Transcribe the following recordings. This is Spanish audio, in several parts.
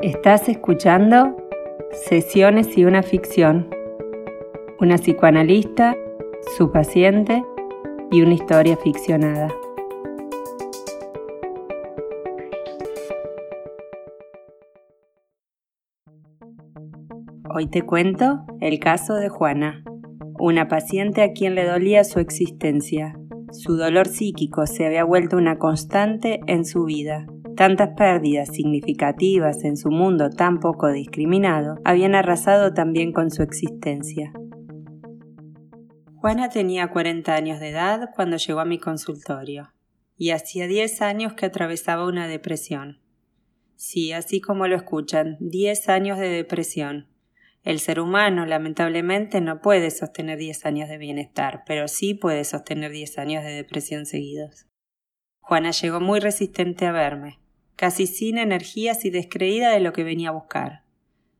Estás escuchando Sesiones y una ficción. Una psicoanalista, su paciente y una historia ficcionada. Hoy te cuento el caso de Juana, una paciente a quien le dolía su existencia. Su dolor psíquico se había vuelto una constante en su vida Tantas pérdidas significativas en su mundo tan poco discriminado habían arrasado también con su existencia. Juana tenía 40 años de edad cuando llegó a mi consultorio, y hacía 10 años que atravesaba una depresión. Sí, así como lo escuchan, 10 años de depresión. El ser humano, lamentablemente, no puede sostener 10 años de bienestar, pero sí puede sostener 10 años de depresión seguidos. Juana llegó muy resistente a verme casi sin energías y descreída de lo que venía a buscar.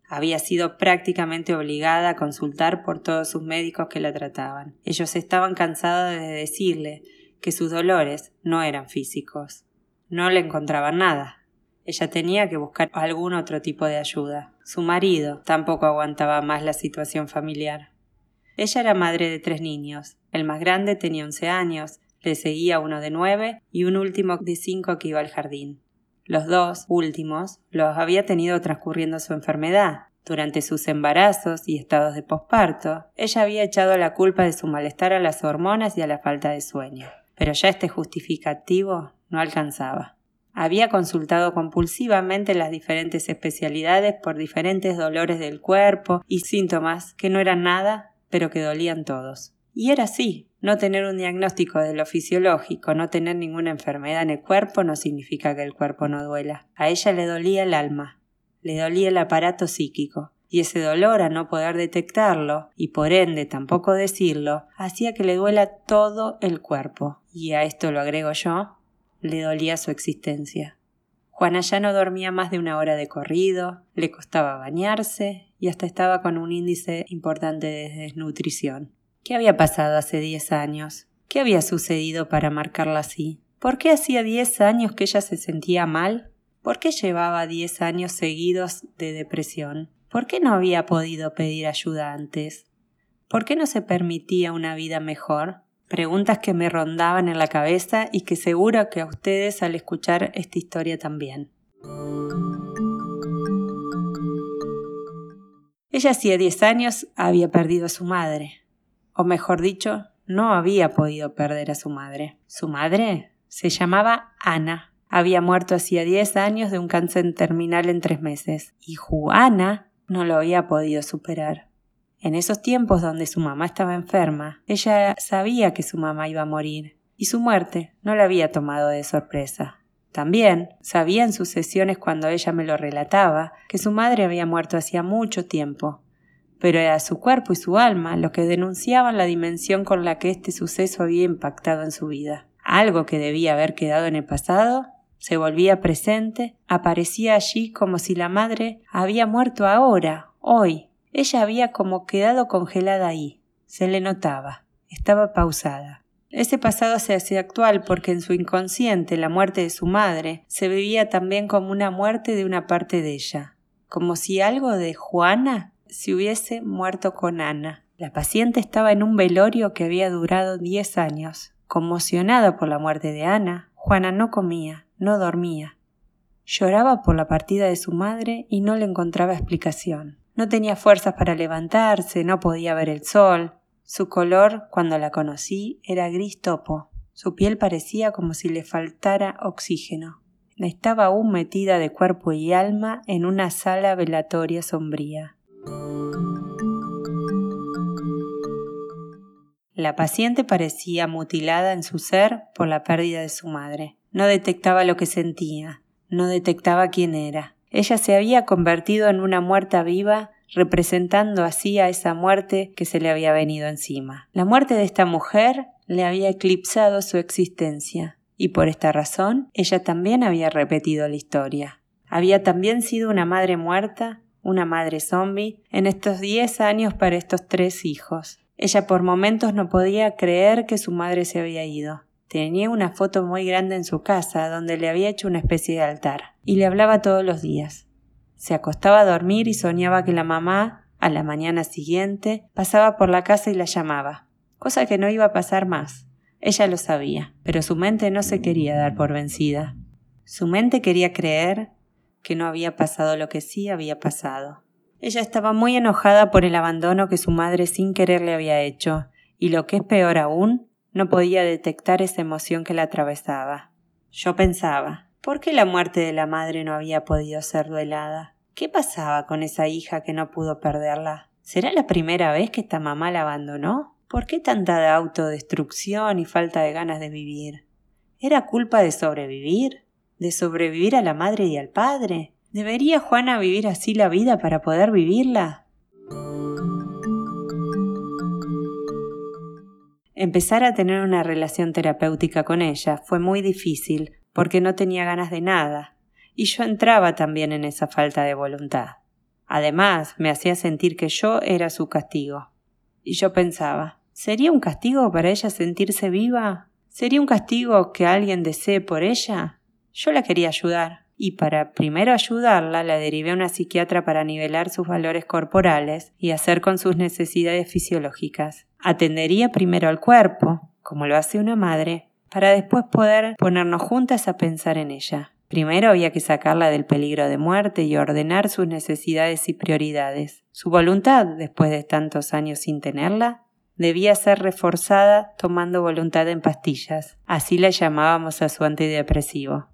Había sido prácticamente obligada a consultar por todos sus médicos que la trataban. Ellos estaban cansados de decirle que sus dolores no eran físicos. No le encontraban nada. Ella tenía que buscar algún otro tipo de ayuda. Su marido tampoco aguantaba más la situación familiar. Ella era madre de tres niños. El más grande tenía once años, le seguía uno de nueve y un último de cinco que iba al jardín. Los dos últimos los había tenido transcurriendo su enfermedad. Durante sus embarazos y estados de posparto, ella había echado la culpa de su malestar a las hormonas y a la falta de sueño. Pero ya este justificativo no alcanzaba. Había consultado compulsivamente las diferentes especialidades por diferentes dolores del cuerpo y síntomas que no eran nada, pero que dolían todos. Y era así, no tener un diagnóstico de lo fisiológico, no tener ninguna enfermedad en el cuerpo no significa que el cuerpo no duela. A ella le dolía el alma, le dolía el aparato psíquico, y ese dolor a no poder detectarlo, y por ende tampoco decirlo, hacía que le duela todo el cuerpo. Y a esto lo agrego yo, le dolía su existencia. Juana ya no dormía más de una hora de corrido, le costaba bañarse y hasta estaba con un índice importante de desnutrición. ¿Qué había pasado hace diez años? ¿Qué había sucedido para marcarla así? ¿Por qué hacía diez años que ella se sentía mal? ¿Por qué llevaba diez años seguidos de depresión? ¿Por qué no había podido pedir ayuda antes? ¿Por qué no se permitía una vida mejor? Preguntas que me rondaban en la cabeza y que seguro que a ustedes al escuchar esta historia también. Ella hacía diez años había perdido a su madre o mejor dicho, no había podido perder a su madre. Su madre se llamaba Ana. Había muerto hacía diez años de un cáncer terminal en tres meses, y Juana no lo había podido superar. En esos tiempos donde su mamá estaba enferma, ella sabía que su mamá iba a morir, y su muerte no la había tomado de sorpresa. También sabía en sus sesiones cuando ella me lo relataba que su madre había muerto hacía mucho tiempo, pero era su cuerpo y su alma lo que denunciaban la dimensión con la que este suceso había impactado en su vida. Algo que debía haber quedado en el pasado se volvía presente, aparecía allí como si la madre había muerto ahora, hoy. Ella había como quedado congelada ahí. Se le notaba. Estaba pausada. Ese pasado se hacía actual porque en su inconsciente la muerte de su madre se vivía también como una muerte de una parte de ella, como si algo de Juana si hubiese muerto con Ana. La paciente estaba en un velorio que había durado diez años. Conmocionada por la muerte de Ana, Juana no comía, no dormía. Lloraba por la partida de su madre y no le encontraba explicación. No tenía fuerzas para levantarse, no podía ver el sol. Su color, cuando la conocí, era gris topo. Su piel parecía como si le faltara oxígeno. Estaba aún metida de cuerpo y alma en una sala velatoria sombría. La paciente parecía mutilada en su ser por la pérdida de su madre. No detectaba lo que sentía, no detectaba quién era. Ella se había convertido en una muerta viva, representando así a esa muerte que se le había venido encima. La muerte de esta mujer le había eclipsado su existencia, y por esta razón ella también había repetido la historia. Había también sido una madre muerta, una madre zombie, en estos diez años para estos tres hijos. Ella por momentos no podía creer que su madre se había ido. Tenía una foto muy grande en su casa donde le había hecho una especie de altar y le hablaba todos los días. Se acostaba a dormir y soñaba que la mamá, a la mañana siguiente, pasaba por la casa y la llamaba, cosa que no iba a pasar más. Ella lo sabía, pero su mente no se quería dar por vencida. Su mente quería creer que no había pasado lo que sí había pasado. Ella estaba muy enojada por el abandono que su madre sin querer le había hecho, y lo que es peor aún, no podía detectar esa emoción que la atravesaba. Yo pensaba, ¿por qué la muerte de la madre no había podido ser duelada? ¿Qué pasaba con esa hija que no pudo perderla? ¿Será la primera vez que esta mamá la abandonó? ¿Por qué tanta autodestrucción y falta de ganas de vivir? ¿Era culpa de sobrevivir? ¿De sobrevivir a la madre y al padre? ¿Debería Juana vivir así la vida para poder vivirla? Empezar a tener una relación terapéutica con ella fue muy difícil porque no tenía ganas de nada, y yo entraba también en esa falta de voluntad. Además, me hacía sentir que yo era su castigo. Y yo pensaba, ¿sería un castigo para ella sentirse viva? ¿Sería un castigo que alguien desee por ella? Yo la quería ayudar, y para primero ayudarla la derivé a una psiquiatra para nivelar sus valores corporales y hacer con sus necesidades fisiológicas. Atendería primero al cuerpo, como lo hace una madre, para después poder ponernos juntas a pensar en ella. Primero había que sacarla del peligro de muerte y ordenar sus necesidades y prioridades. Su voluntad, después de tantos años sin tenerla, debía ser reforzada tomando voluntad en pastillas. Así la llamábamos a su antidepresivo.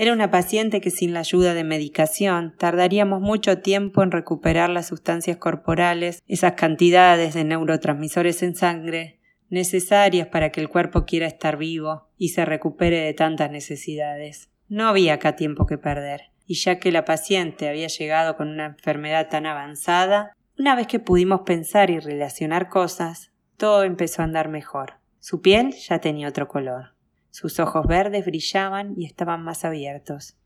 Era una paciente que sin la ayuda de medicación tardaríamos mucho tiempo en recuperar las sustancias corporales, esas cantidades de neurotransmisores en sangre necesarias para que el cuerpo quiera estar vivo y se recupere de tantas necesidades. No había acá tiempo que perder, y ya que la paciente había llegado con una enfermedad tan avanzada, una vez que pudimos pensar y relacionar cosas, todo empezó a andar mejor. Su piel ya tenía otro color. Sus ojos verdes brillaban y estaban más abiertos.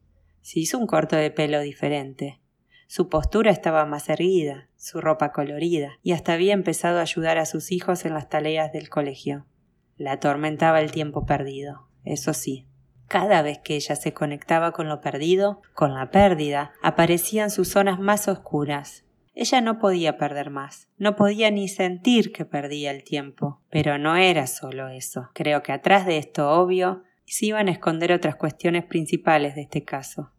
Se hizo un corto de pelo diferente. Su postura estaba más erguida, su ropa colorida, y hasta había empezado a ayudar a sus hijos en las tareas del colegio. La atormentaba el tiempo perdido, eso sí. Cada vez que ella se conectaba con lo perdido, con la pérdida, aparecían sus zonas más oscuras, ella no podía perder más, no podía ni sentir que perdía el tiempo. Pero no era solo eso. Creo que atrás de esto obvio se iban a esconder otras cuestiones principales de este caso.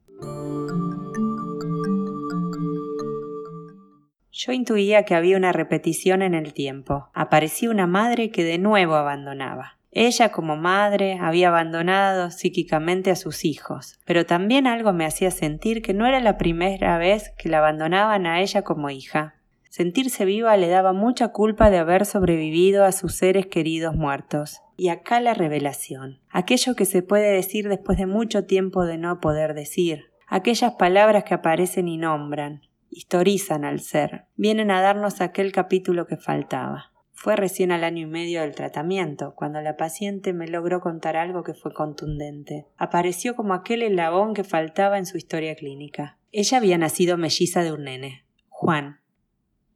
Yo intuía que había una repetición en el tiempo. Aparecía una madre que de nuevo abandonaba. Ella como madre había abandonado psíquicamente a sus hijos, pero también algo me hacía sentir que no era la primera vez que la abandonaban a ella como hija. Sentirse viva le daba mucha culpa de haber sobrevivido a sus seres queridos muertos. Y acá la revelación, aquello que se puede decir después de mucho tiempo de no poder decir, aquellas palabras que aparecen y nombran, historizan al ser, vienen a darnos aquel capítulo que faltaba. Fue recién al año y medio del tratamiento, cuando la paciente me logró contar algo que fue contundente. Apareció como aquel elabón que faltaba en su historia clínica. Ella había nacido melliza de un nene, Juan.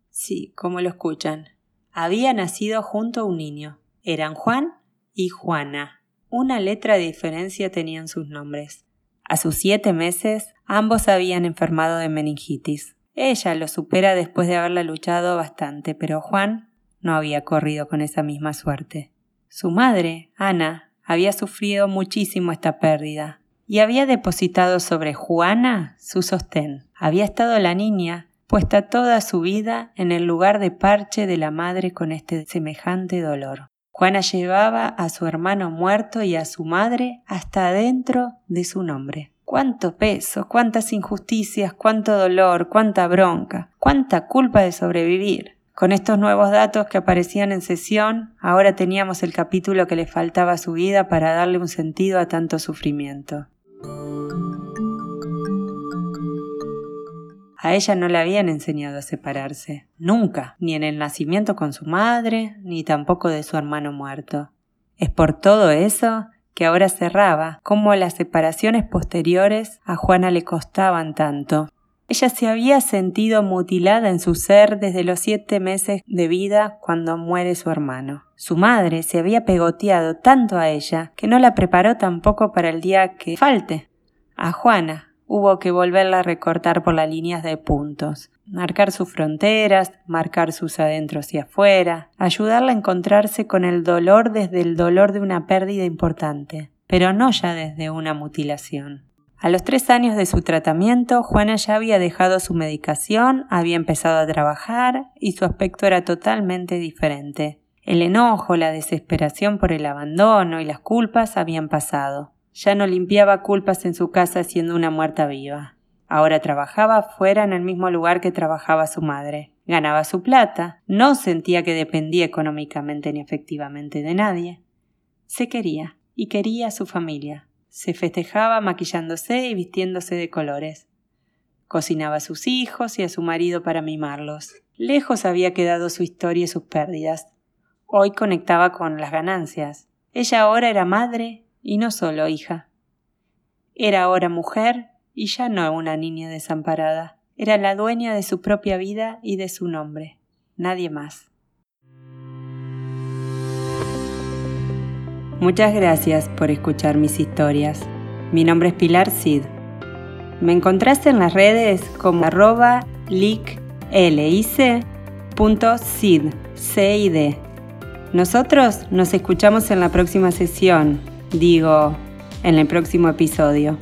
Sí, como lo escuchan. Había nacido junto a un niño. Eran Juan y Juana. Una letra de diferencia tenían sus nombres. A sus siete meses, ambos habían enfermado de meningitis. Ella lo supera después de haberla luchado bastante, pero Juan no había corrido con esa misma suerte. Su madre, Ana, había sufrido muchísimo esta pérdida y había depositado sobre Juana su sostén. Había estado la niña puesta toda su vida en el lugar de parche de la madre con este semejante dolor. Juana llevaba a su hermano muerto y a su madre hasta adentro de su nombre. Cuánto peso, cuántas injusticias, cuánto dolor, cuánta bronca, cuánta culpa de sobrevivir. Con estos nuevos datos que aparecían en sesión, ahora teníamos el capítulo que le faltaba a su vida para darle un sentido a tanto sufrimiento. A ella no le habían enseñado a separarse, nunca, ni en el nacimiento con su madre, ni tampoco de su hermano muerto. Es por todo eso que ahora cerraba, como las separaciones posteriores a Juana le costaban tanto. Ella se había sentido mutilada en su ser desde los siete meses de vida cuando muere su hermano. Su madre se había pegoteado tanto a ella que no la preparó tampoco para el día que falte. A Juana hubo que volverla a recortar por las líneas de puntos, marcar sus fronteras, marcar sus adentros y afuera, ayudarla a encontrarse con el dolor desde el dolor de una pérdida importante, pero no ya desde una mutilación. A los tres años de su tratamiento, Juana ya había dejado su medicación, había empezado a trabajar y su aspecto era totalmente diferente. El enojo, la desesperación por el abandono y las culpas habían pasado. Ya no limpiaba culpas en su casa siendo una muerta viva. Ahora trabajaba fuera en el mismo lugar que trabajaba su madre. Ganaba su plata, no sentía que dependía económicamente ni efectivamente de nadie. Se quería y quería a su familia. Se festejaba maquillándose y vistiéndose de colores. Cocinaba a sus hijos y a su marido para mimarlos. Lejos había quedado su historia y sus pérdidas. Hoy conectaba con las ganancias. Ella ahora era madre y no solo hija. Era ahora mujer y ya no una niña desamparada. Era la dueña de su propia vida y de su nombre. Nadie más. Muchas gracias por escuchar mis historias. Mi nombre es Pilar Cid. Me encontraste en las redes como arroba. Nosotros nos escuchamos en la próxima sesión, digo, en el próximo episodio.